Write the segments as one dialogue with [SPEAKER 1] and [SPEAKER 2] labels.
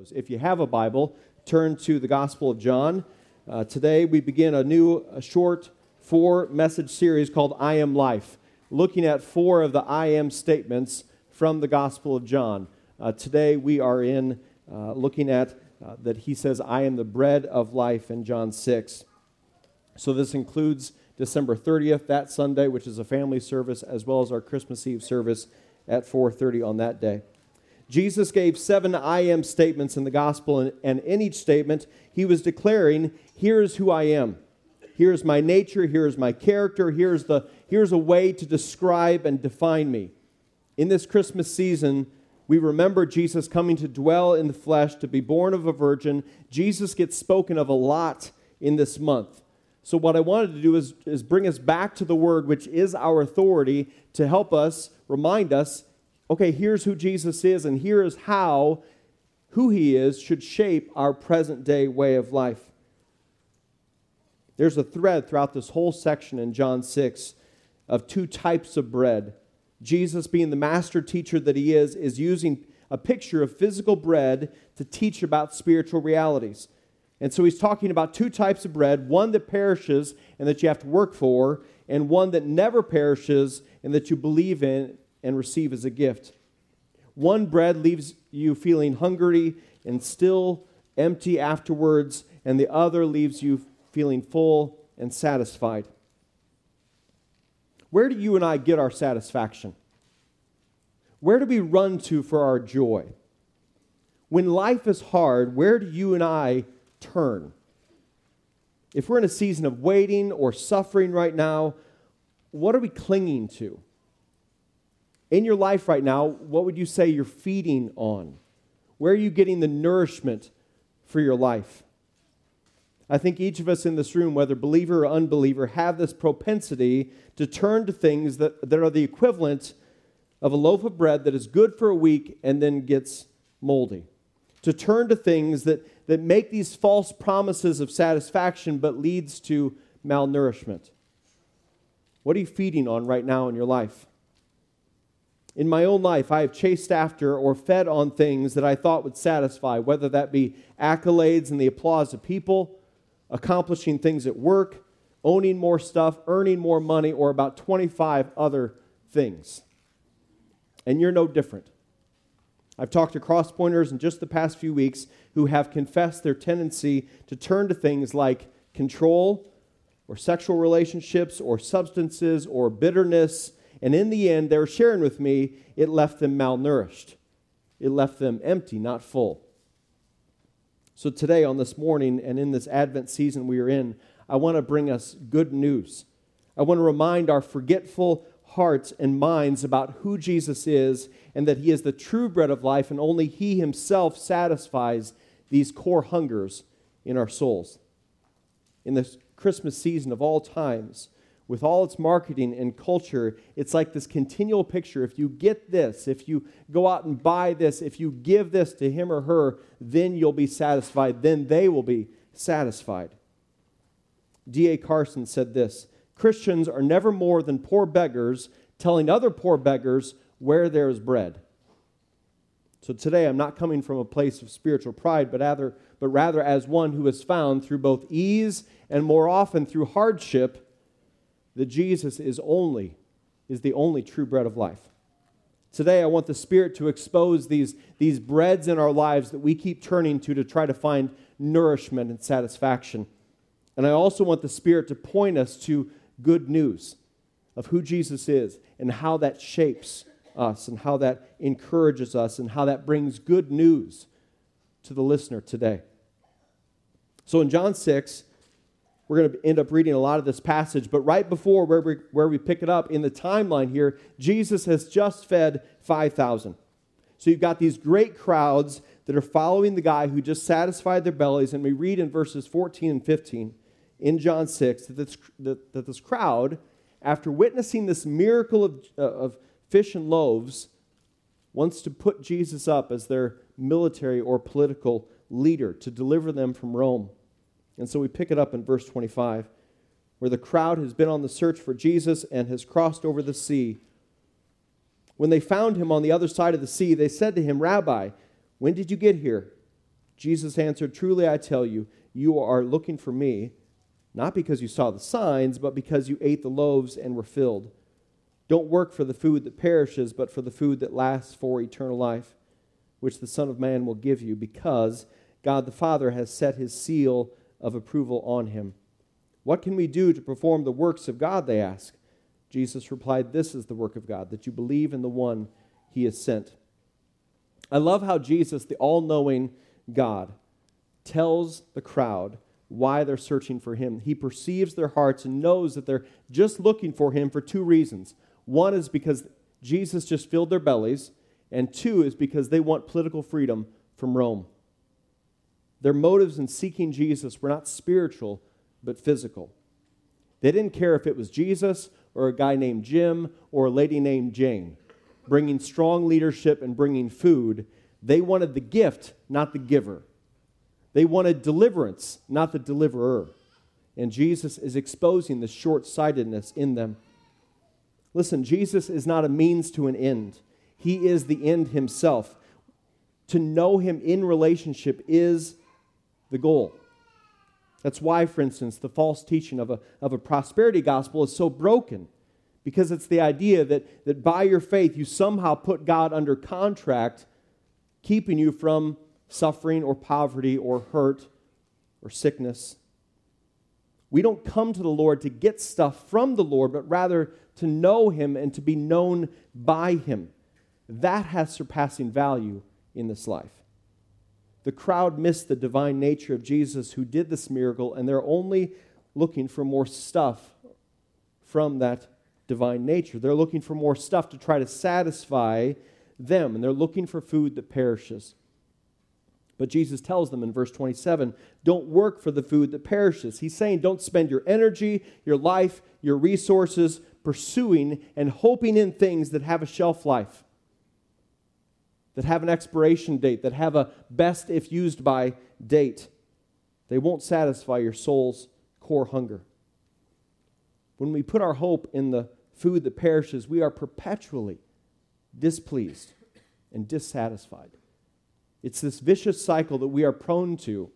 [SPEAKER 1] those. If you have a Bible, turn to the Gospel of John. Uh, today we begin a new a short four message series called I Am Life, looking at four of the I Am statements from the Gospel of John. Uh, today we are in uh, looking at uh, that he says, I am the bread of life in John 6. So this includes December 30th, that Sunday, which is a family service, as well as our Christmas Eve service at 4:30 on that day. Jesus gave seven I am statements in the gospel, and, and in each statement, he was declaring, Here's who I am. Here's my nature. Here's my character. Here's, the, here's a way to describe and define me. In this Christmas season, we remember Jesus coming to dwell in the flesh, to be born of a virgin. Jesus gets spoken of a lot in this month. So, what I wanted to do is, is bring us back to the Word, which is our authority, to help us, remind us okay, here's who Jesus is, and here is how who he is should shape our present day way of life. There's a thread throughout this whole section in John 6 of two types of bread. Jesus, being the master teacher that he is, is using a picture of physical bread to teach about spiritual realities. And so he's talking about two types of bread one that perishes and that you have to work for, and one that never perishes and that you believe in and receive as a gift. One bread leaves you feeling hungry and still empty afterwards, and the other leaves you feeling full and satisfied. Where do you and I get our satisfaction? Where do we run to for our joy? When life is hard, where do you and I turn? If we're in a season of waiting or suffering right now, what are we clinging to? In your life right now, what would you say you're feeding on? Where are you getting the nourishment for your life? I think each of us in this room, whether believer or unbeliever, have this propensity to turn to things that, that are the equivalent of a loaf of bread that is good for a week and then gets moldy. To turn to things that, that make these false promises of satisfaction but leads to malnourishment. What are you feeding on right now in your life? In my own life, I have chased after or fed on things that I thought would satisfy, whether that be accolades and the applause of people, accomplishing things at work, owning more stuff, earning more money, or about 25 other things. And you're no different. I've talked to cross pointers in just the past few weeks who have confessed their tendency to turn to things like control, or sexual relationships, or substances, or bitterness and in the end, they were sharing with me, it left them malnourished. It left them empty, not full. So today, on this morning, and in this Advent season we are in, I want to bring us good news. I want to remind our forgetful hearts and minds about who Jesus is and that he is the true bread of life, and only he himself satisfies these core hungers in our souls. In this Christmas season of all times, with all its marketing and culture, it's like this continual picture. If you get this, if you go out and buy this, if you give this to him or her, then you'll be satisfied. Then they will be satisfied. D.A. Carson said this Christians are never more than poor beggars telling other poor beggars where there is bread. So today I'm not coming from a place of spiritual pride, but rather, but rather as one who has found through both ease and more often through hardship that Jesus is only is the only true bread of life. Today I want the Spirit to expose these, these breads in our lives that we keep turning to to try to find nourishment and satisfaction. And I also want the Spirit to point us to good news of who Jesus is and how that shapes us and how that encourages us and how that brings good news to the listener today. So in John 6, we're going to end up reading a lot of this passage, but right before where we, where we pick it up in the timeline here, Jesus has just fed 5,000. So you've got these great crowds that are following the guy who just satisfied their bellies, and we read in verses 14 and 15 in John 6 that this, that, that this crowd, after witnessing this miracle of, uh, of fish and loaves, wants to put Jesus up as their military or political leader to deliver them from Rome. And so we pick it up in verse 25, where the crowd has been on the search for Jesus and has crossed over the sea. When they found him on the other side of the sea, they said to him, Rabbi, when did you get here? Jesus answered, Truly I tell you, you are looking for me, not because you saw the signs, but because you ate the loaves and were filled. Don't work for the food that perishes, but for the food that lasts for eternal life, which the Son of Man will give you, because God the Father has set his seal of approval on him. What can we do to perform the works of God? They ask. Jesus replied, This is the work of God, that you believe in the one he has sent. I love how Jesus, the all knowing God, tells the crowd why they're searching for him. He perceives their hearts and knows that they're just looking for him for two reasons. One is because Jesus just filled their bellies, and two is because they want political freedom from Rome. Their motives in seeking Jesus were not spiritual, but physical. They didn't care if it was Jesus or a guy named Jim or a lady named Jane bringing strong leadership and bringing food. They wanted the gift, not the giver. They wanted deliverance, not the deliverer. And Jesus is exposing the short sightedness in them. Listen, Jesus is not a means to an end, He is the end Himself. To know Him in relationship is the goal. That's why, for instance, the false teaching of a, of a prosperity gospel is so broken because it's the idea that, that by your faith you somehow put God under contract, keeping you from suffering or poverty or hurt or sickness. We don't come to the Lord to get stuff from the Lord, but rather to know Him and to be known by Him. That has surpassing value in this life. The crowd missed the divine nature of Jesus who did this miracle, and they're only looking for more stuff from that divine nature. They're looking for more stuff to try to satisfy them, and they're looking for food that perishes. But Jesus tells them in verse 27 don't work for the food that perishes. He's saying don't spend your energy, your life, your resources pursuing and hoping in things that have a shelf life, that have an expiration date, that have a best if used by date. They won't satisfy your soul's core hunger. When we put our hope in the food that perishes, we are perpetually displeased and dissatisfied. It's this vicious cycle that we are prone to.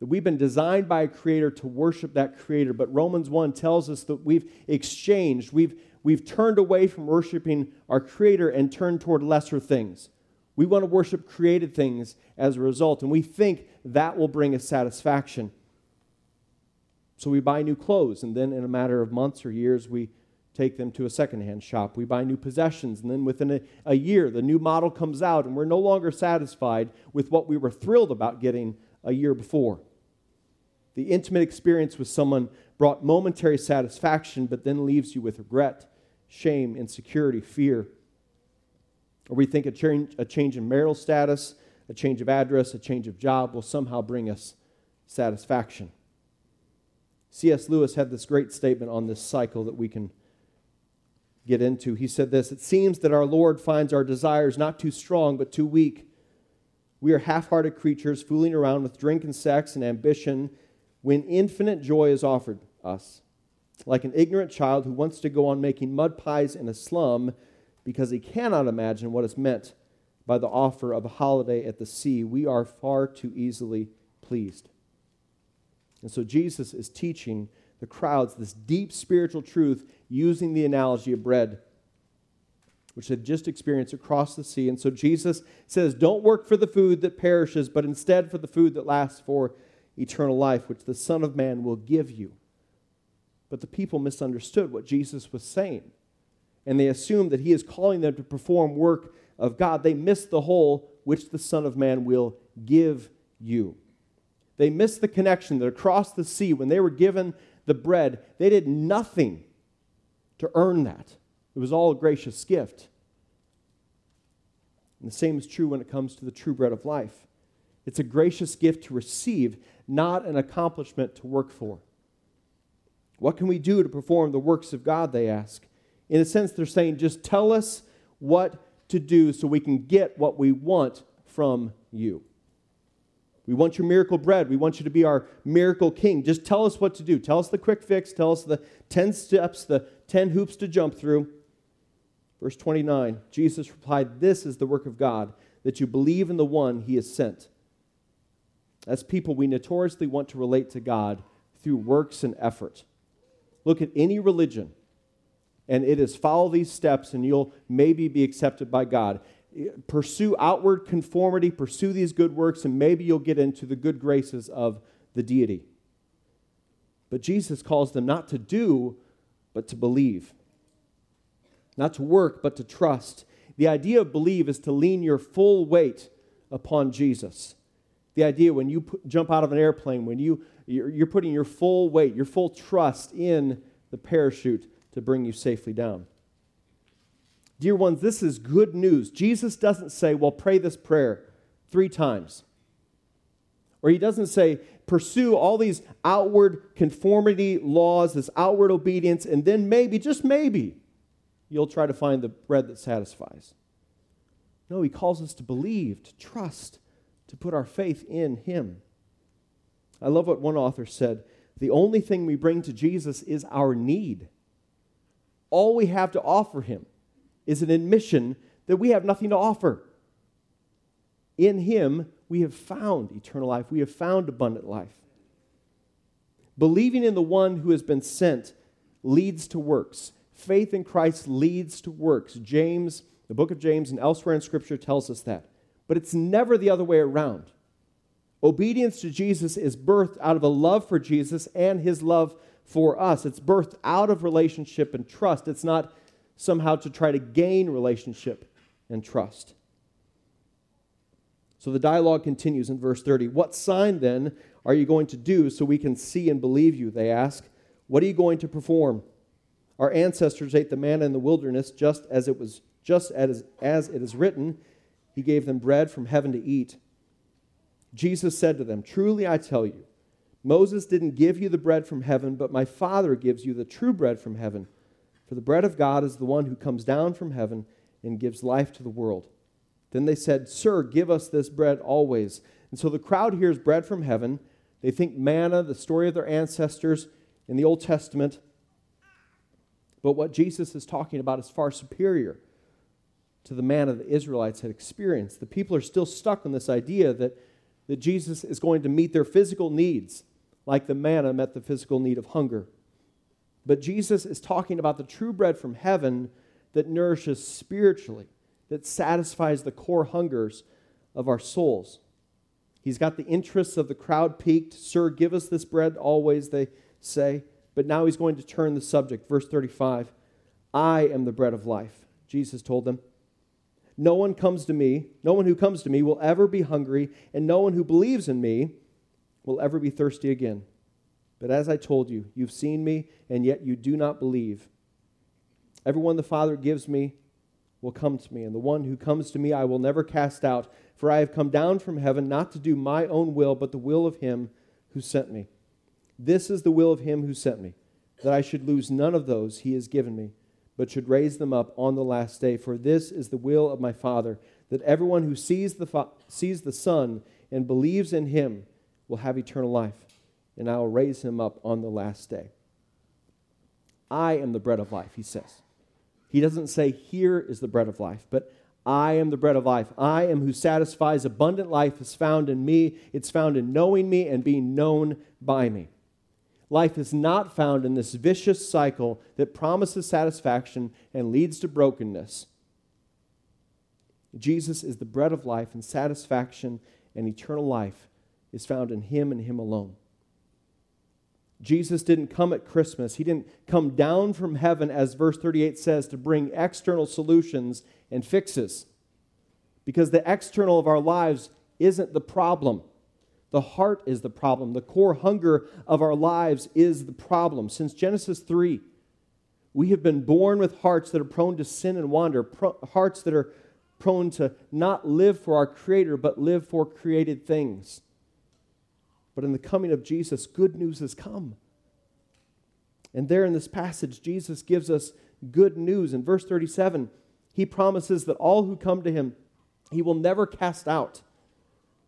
[SPEAKER 1] That we've been designed by a creator to worship that creator, but Romans 1 tells us that we've exchanged, we've, we've turned away from worshiping our creator and turned toward lesser things. We want to worship created things as a result, and we think that will bring us satisfaction. So we buy new clothes, and then in a matter of months or years, we take them to a secondhand shop. We buy new possessions, and then within a, a, year, the new model comes out, and we're no longer satisfied with what we were thrilled about getting a year before. The intimate experience with someone brought momentary satisfaction, but then leaves you with regret, shame, insecurity, fear. Or we think a change, a change in marital status, a change of address, a change of job will somehow bring us satisfaction. C.S. Lewis had this great statement on this cycle that we can get into. He said this It seems that our Lord finds our desires not too strong, but too weak. We are half hearted creatures fooling around with drink and sex and ambition when infinite joy is offered us. Like an ignorant child who wants to go on making mud pies in a slum because he cannot imagine what is meant by the offer of a holiday at the sea, we are far too easily pleased. And so Jesus is teaching the crowds this deep spiritual truth using the analogy of bread, which they've just experienced across the sea. And so Jesus says, Don't work for the food that perishes, but instead for the food that lasts for eternal life, which the Son of Man will give you. But the people misunderstood what Jesus was saying, and they assumed that he is calling them to perform work of God. They missed the whole which the Son of Man will give you. They missed the connection that across the sea, when they were given the bread, they did nothing to earn that. It was all a gracious gift. And the same is true when it comes to the true bread of life. It's a gracious gift to receive, not an accomplishment to work for. What can we do to perform the works of God, they ask. In a sense, they're saying, just tell us what to do so we can get what we want from you. We want your miracle bread. We want you to be our miracle king. Just tell us what to do. Tell us the quick fix. Tell us the 10 steps, the 10 hoops to jump through. Verse 29 Jesus replied, This is the work of God, that you believe in the one he has sent. As people, we notoriously want to relate to God through works and effort. Look at any religion, and it is follow these steps, and you'll maybe be accepted by God. Pursue outward conformity, pursue these good works, and maybe you'll get into the good graces of the deity. But Jesus calls them not to do, but to believe. Not to work, but to trust. The idea of believe is to lean your full weight upon Jesus. The idea when you put, jump out of an airplane, when you, you're, you're putting your full weight, your full trust in the parachute to bring you safely down. Dear ones, this is good news. Jesus doesn't say, well, pray this prayer three times. Or he doesn't say, pursue all these outward conformity laws, this outward obedience, and then maybe, just maybe, you'll try to find the bread that satisfies. No, he calls us to believe, to trust, to put our faith in him. I love what one author said the only thing we bring to Jesus is our need. All we have to offer him is an admission that we have nothing to offer. In him, we have found eternal life, we have found abundant life. Believing in the one who has been sent leads to works. Faith in Christ leads to works. James, the book of James, and elsewhere in Scripture tells us that. But it's never the other way around. Obedience to Jesus is birthed out of a love for Jesus and his love for us. It's birthed out of relationship and trust. It's not somehow to try to gain relationship and trust. So the dialogue continues in verse 30. What sign then are you going to do so we can see and believe you? They ask. What are you going to perform? Our ancestors ate the manna in the wilderness just as it was just as, as it is written, he gave them bread from heaven to eat. Jesus said to them, Truly I tell you, Moses didn't give you the bread from heaven, but my Father gives you the true bread from heaven. For the bread of God is the one who comes down from heaven and gives life to the world. Then they said, Sir, give us this bread always. And so the crowd hears bread from heaven. They think manna, the story of their ancestors in the Old Testament. But what Jesus is talking about is far superior to the manna the Israelites had experienced. The people are still stuck on this idea that, that Jesus is going to meet their physical needs like the manna met the physical need of hunger. But Jesus is talking about the true bread from heaven that nourishes spiritually, that satisfies the core hungers of our souls. He's got the interests of the crowd piqued. Sir, give us this bread always, they say. But now he's going to turn the subject. Verse 35 I am the bread of life, Jesus told them. No one comes to me, no one who comes to me will ever be hungry, and no one who believes in me will ever be thirsty again. But as I told you, you've seen me, and yet you do not believe. Everyone the Father gives me will come to me, and the one who comes to me I will never cast out. For I have come down from heaven not to do my own will, but the will of him who sent me. This is the will of him who sent me, that I should lose none of those he has given me, but should raise them up on the last day. For this is the will of my Father, that everyone who sees the, fa- sees the Son and believes in him will have eternal life, and I will raise him up on the last day. I am the bread of life, he says. He doesn't say, Here is the bread of life, but I am the bread of life. I am who satisfies abundant life is found in me. It's found in knowing me and being known by me. Life is not found in this vicious cycle that promises satisfaction and leads to brokenness. Jesus is the bread of life, and satisfaction and eternal life is found in Him and Him alone. Jesus didn't come at Christmas. He didn't come down from heaven, as verse 38 says, to bring external solutions and fixes. Because the external of our lives isn't the problem. The heart is the problem. The core hunger of our lives is the problem. Since Genesis 3, we have been born with hearts that are prone to sin and wander, pro- hearts that are prone to not live for our Creator, but live for created things. But in the coming of Jesus, good news has come. And there in this passage, Jesus gives us good news. In verse 37, he promises that all who come to him, he will never cast out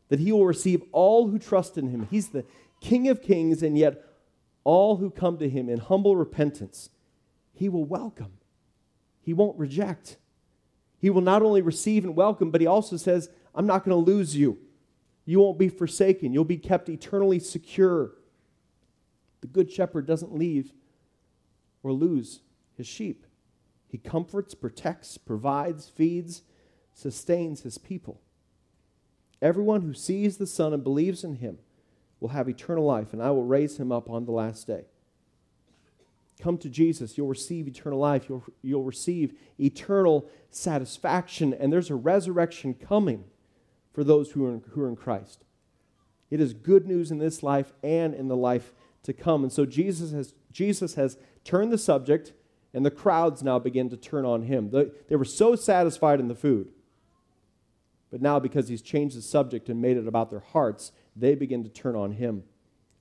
[SPEAKER 1] that he will receive all who trust in him. He's the King of kings, and yet all who come to him in humble repentance, he will welcome. He won't reject. He will not only receive and welcome, but he also says, I'm not going to lose you. You won't be forsaken. You'll be kept eternally secure. The Good Shepherd doesn't leave or lose his sheep. He comforts, protects, provides, feeds, sustains his people. Everyone who sees the Son and believes in him will have eternal life, and I will raise him up on the last day. Come to Jesus, you'll receive eternal life, you'll, you'll receive eternal satisfaction, and there's a resurrection coming for those who are, in, who are in Christ. It is good news in this life and in the life to come. And so Jesus has, Jesus has turned the subject, and the crowds now begin to turn on him. They, they were so satisfied in the food. But now, because he's changed the subject and made it about their hearts, they begin to turn on him.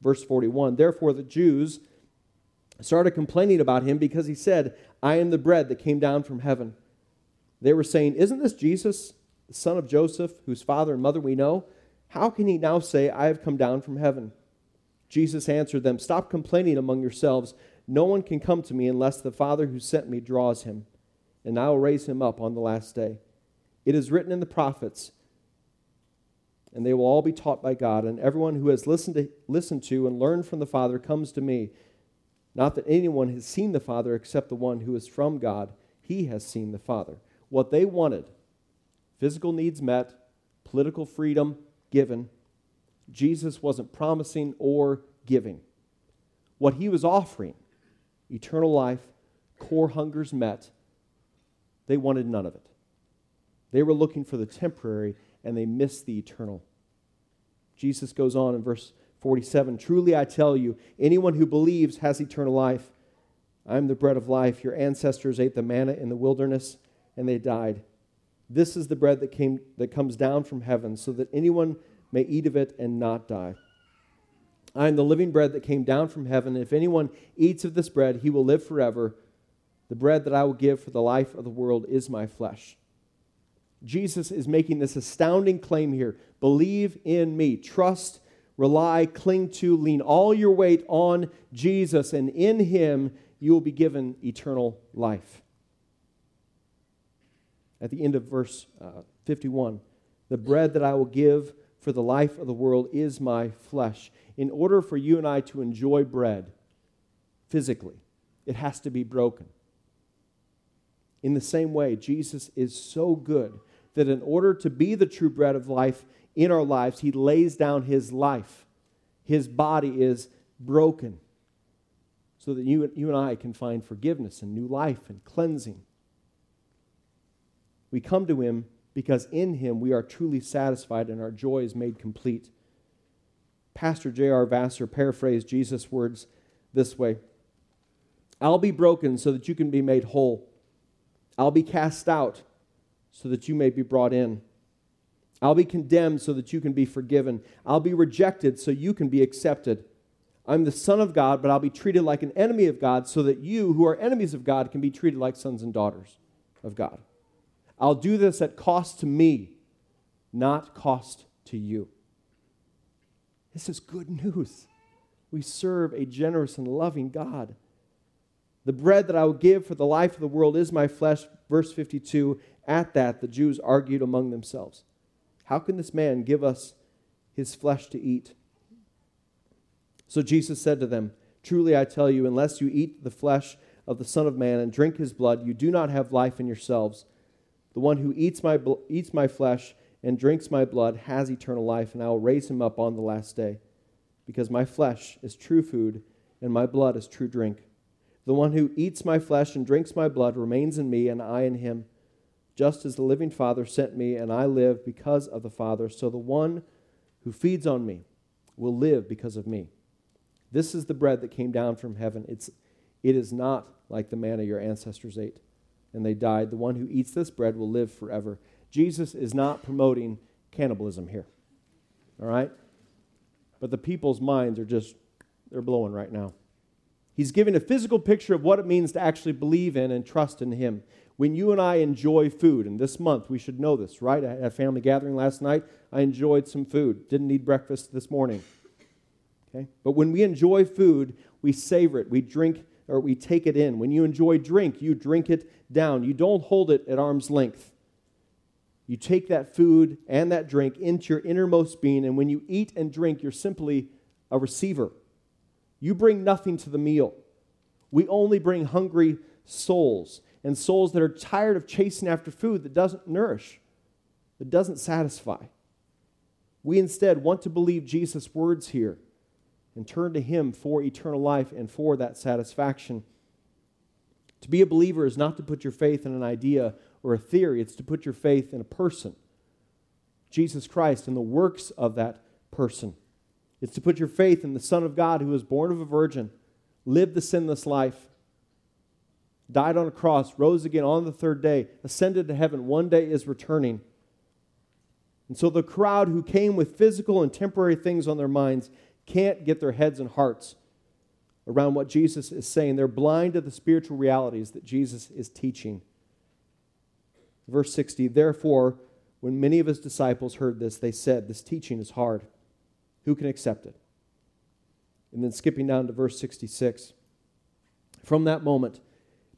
[SPEAKER 1] Verse 41 Therefore, the Jews started complaining about him because he said, I am the bread that came down from heaven. They were saying, Isn't this Jesus, the son of Joseph, whose father and mother we know? How can he now say, I have come down from heaven? Jesus answered them, Stop complaining among yourselves. No one can come to me unless the Father who sent me draws him, and I will raise him up on the last day. It is written in the prophets, and they will all be taught by God, and everyone who has listened to, listened to and learned from the Father comes to me. Not that anyone has seen the Father except the one who is from God. He has seen the Father. What they wanted physical needs met, political freedom given Jesus wasn't promising or giving. What he was offering, eternal life, core hungers met, they wanted none of it. They were looking for the temporary and they missed the eternal. Jesus goes on in verse 47 Truly I tell you, anyone who believes has eternal life. I am the bread of life. Your ancestors ate the manna in the wilderness and they died. This is the bread that, came, that comes down from heaven, so that anyone may eat of it and not die. I am the living bread that came down from heaven. If anyone eats of this bread, he will live forever. The bread that I will give for the life of the world is my flesh. Jesus is making this astounding claim here believe in me, trust, rely, cling to, lean all your weight on Jesus, and in him you will be given eternal life. At the end of verse uh, 51, the bread that I will give for the life of the world is my flesh. In order for you and I to enjoy bread physically, it has to be broken. In the same way, Jesus is so good that in order to be the true bread of life in our lives, he lays down his life. His body is broken so that you, you and I can find forgiveness and new life and cleansing. We come to him because in him we are truly satisfied and our joy is made complete. Pastor J.R. Vassar paraphrased Jesus' words this way I'll be broken so that you can be made whole. I'll be cast out so that you may be brought in. I'll be condemned so that you can be forgiven. I'll be rejected so you can be accepted. I'm the Son of God, but I'll be treated like an enemy of God so that you, who are enemies of God, can be treated like sons and daughters of God. I'll do this at cost to me, not cost to you. This is good news. We serve a generous and loving God. The bread that I will give for the life of the world is my flesh, verse 52, at that, the Jews argued among themselves How can this man give us his flesh to eat? So Jesus said to them, Truly I tell you, unless you eat the flesh of the Son of Man and drink his blood, you do not have life in yourselves. The one who eats my, eats my flesh and drinks my blood has eternal life, and I will raise him up on the last day. Because my flesh is true food, and my blood is true drink. The one who eats my flesh and drinks my blood remains in me, and I in him. Just as the living Father sent me, and I live because of the Father, so the one who feeds on me will live because of me. This is the bread that came down from heaven. It's, it is not like the manna your ancestors ate, and they died. The one who eats this bread will live forever. Jesus is not promoting cannibalism here. All right? But the people's minds are just, they're blowing right now. He's giving a physical picture of what it means to actually believe in and trust in Him when you and I enjoy food, and this month we should know this, right? I had a family gathering last night. I enjoyed some food. Didn't need breakfast this morning. Okay? But when we enjoy food, we savor it. We drink or we take it in. When you enjoy drink, you drink it down. You don't hold it at arm's length. You take that food and that drink into your innermost being, and when you eat and drink, you're simply a receiver. You bring nothing to the meal. We only bring hungry souls and souls that are tired of chasing after food that doesn't nourish, that doesn't satisfy. We instead want to believe Jesus' words here and turn to Him for eternal life and for that satisfaction. To be a believer is not to put your faith in an idea or a theory, it's to put your faith in a person, Jesus Christ, and the works of that person. It's to put your faith in the Son of God who was born of a virgin, lived the sinless life, died on a cross, rose again on the third day, ascended to heaven, one day is returning. And so the crowd who came with physical and temporary things on their minds can't get their heads and hearts around what Jesus is saying. They're blind to the spiritual realities that Jesus is teaching. Verse 60 Therefore, when many of his disciples heard this, they said, This teaching is hard. Who can accept it? And then skipping down to verse 66. From that moment,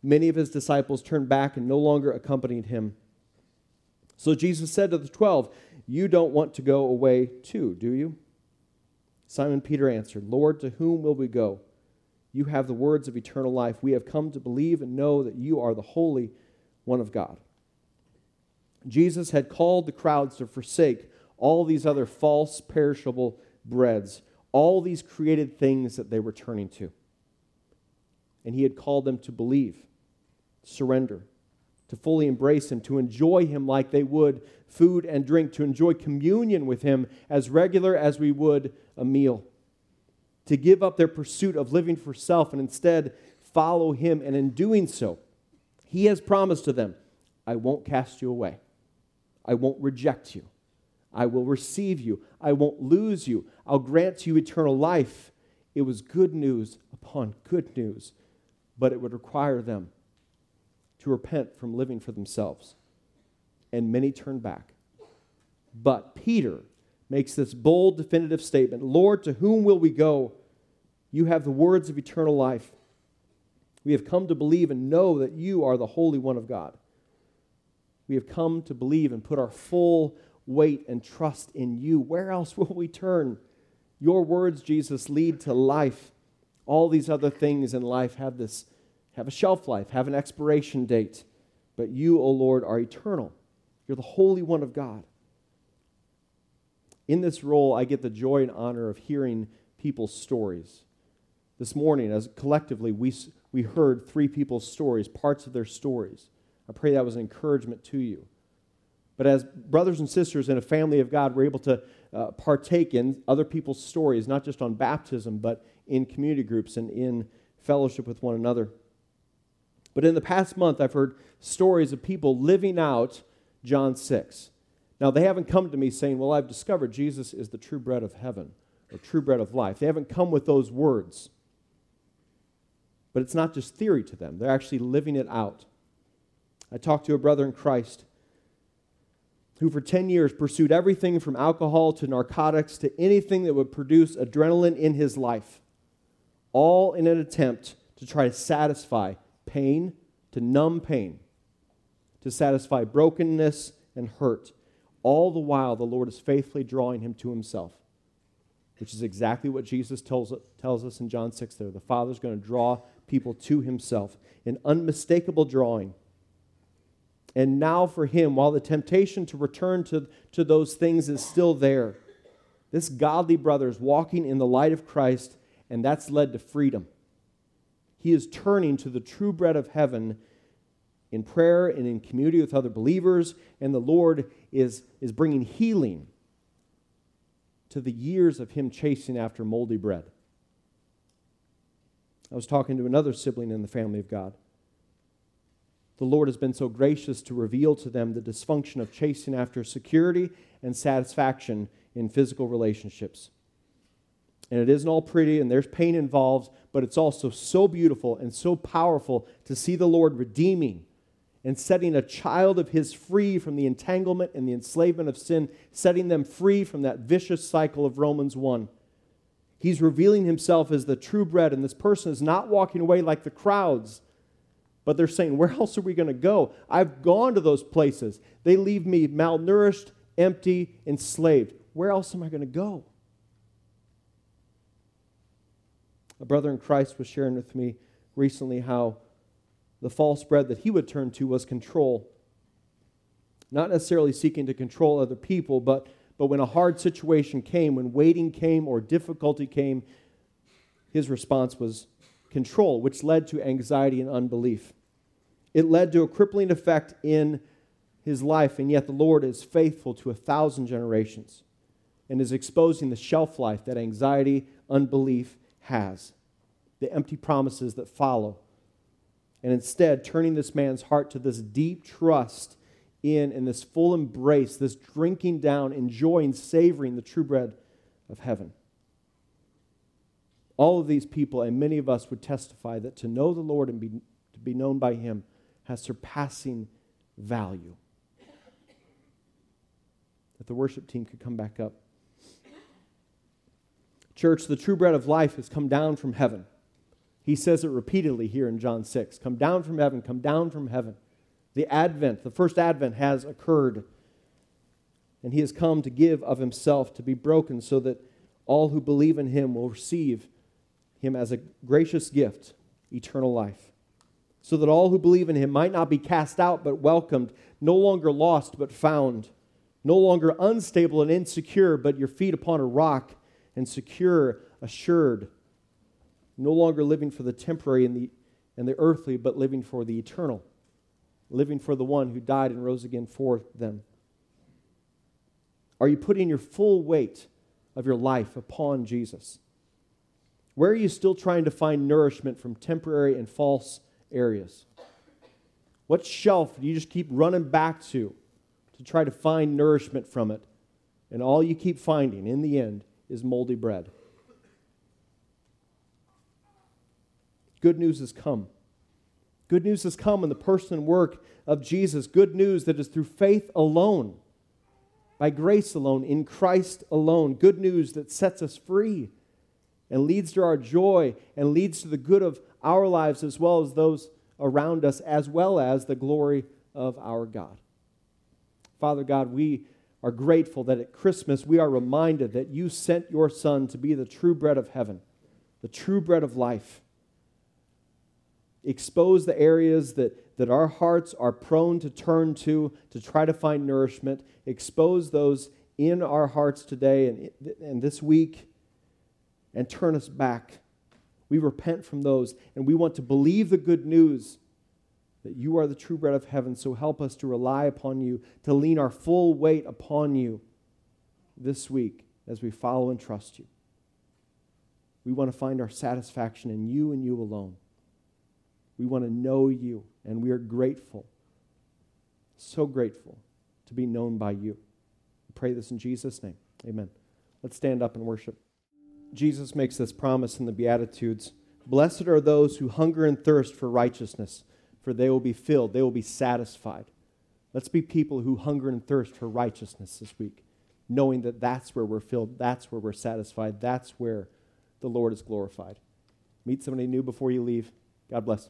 [SPEAKER 1] many of his disciples turned back and no longer accompanied him. So Jesus said to the twelve, You don't want to go away too, do you? Simon Peter answered, Lord, to whom will we go? You have the words of eternal life. We have come to believe and know that you are the Holy One of God. Jesus had called the crowds to forsake all these other false, perishable breads, all these created things that they were turning to. And he had called them to believe, surrender, to fully embrace him, to enjoy him like they would food and drink, to enjoy communion with him as regular as we would a meal, to give up their pursuit of living for self and instead follow him. And in doing so, he has promised to them, I won't cast you away. I won't reject you. I will receive you. I won't lose you. I'll grant you eternal life. It was good news upon good news, but it would require them to repent from living for themselves. And many turned back. But Peter makes this bold, definitive statement Lord, to whom will we go? You have the words of eternal life. We have come to believe and know that you are the Holy One of God. We have come to believe and put our full weight and trust in you. Where else will we turn? Your words, Jesus, lead to life. All these other things in life have this have a shelf life, have an expiration date. But you, O oh Lord, are eternal. You're the Holy One of God. In this role, I get the joy and honor of hearing people's stories. This morning, as collectively, we, we heard three people's stories, parts of their stories. I pray that was an encouragement to you. But as brothers and sisters in a family of God, we're able to uh, partake in other people's stories, not just on baptism, but in community groups and in fellowship with one another. But in the past month, I've heard stories of people living out John 6. Now, they haven't come to me saying, Well, I've discovered Jesus is the true bread of heaven or true bread of life. They haven't come with those words. But it's not just theory to them, they're actually living it out. I talked to a brother in Christ who, for 10 years, pursued everything from alcohol to narcotics to anything that would produce adrenaline in his life, all in an attempt to try to satisfy pain, to numb pain, to satisfy brokenness and hurt. All the while, the Lord is faithfully drawing him to himself, which is exactly what Jesus tells, tells us in John 6 there. The Father's going to draw people to himself, an unmistakable drawing and now for him, while the temptation to return to, to those things is still there, this godly brother is walking in the light of Christ, and that's led to freedom. He is turning to the true bread of heaven in prayer and in community with other believers, and the Lord is, is bringing healing to the years of him chasing after moldy bread. I was talking to another sibling in the family of God the Lord has been so gracious to reveal to them the dysfunction of chasing after security and satisfaction in physical relationships. And it isn't all pretty and there's pain involved, but it's also so beautiful and so powerful to see the Lord redeeming and setting a child of His free from the entanglement and the enslavement of sin, setting them free from that vicious cycle of Romans 1. He's revealing Himself as the true bread, and this person is not walking away like the crowds But they're saying, Where else are we going to go? I've gone to those places. They leave me malnourished, empty, enslaved. Where else am I going to go? A brother in Christ was sharing with me recently how the false bread that he would turn to was control. Not necessarily seeking to control other people, but, but when a hard situation came, when waiting came or difficulty came, his response was control, which led to anxiety and unbelief. It led to a crippling effect in his life, and yet the Lord is faithful to a thousand generations and is exposing the shelf life that anxiety, unbelief has, the empty promises that follow, and instead turning this man's heart to this deep trust in and this full embrace, this drinking down, enjoying, savoring the true bread of heaven. All of these people, and many of us, would testify that to know the Lord and be, to be known by Him has surpassing value. That the worship team could come back up. Church, the true bread of life has come down from heaven. He says it repeatedly here in John 6 Come down from heaven, come down from heaven. The Advent, the first Advent has occurred. And he has come to give of himself to be broken so that all who believe in him will receive him as a gracious gift, eternal life. So that all who believe in him might not be cast out but welcomed, no longer lost but found, no longer unstable and insecure, but your feet upon a rock and secure, assured, no longer living for the temporary and the, and the earthly, but living for the eternal, living for the one who died and rose again for them. Are you putting your full weight of your life upon Jesus? Where are you still trying to find nourishment from temporary and false areas? What shelf do you just keep running back to to try to find nourishment from it? And all you keep finding in the end is moldy bread. Good news has come. Good news has come in the person and work of Jesus. Good news that is through faith alone, by grace alone, in Christ alone. Good news that sets us free and leads to our joy and leads to the good of our lives as well as those around us, as well as the glory of our God. Father God, we are grateful that at Christmas we are reminded that you sent your Son to be the true bread of heaven, the true bread of life. Expose the areas that, that our hearts are prone to turn to to try to find nourishment. Expose those in our hearts today and, and this week and turn us back. We repent from those and we want to believe the good news that you are the true bread of heaven. So help us to rely upon you, to lean our full weight upon you this week as we follow and trust you. We want to find our satisfaction in you and you alone. We want to know you, and we are grateful, so grateful to be known by you. We pray this in Jesus' name. Amen. Let's stand up and worship. Jesus makes this promise in the Beatitudes Blessed are those who hunger and thirst for righteousness, for they will be filled, they will be satisfied. Let's be people who hunger and thirst for righteousness this week, knowing that that's where we're filled, that's where we're satisfied, that's where the Lord is glorified. Meet somebody new before you leave. God bless.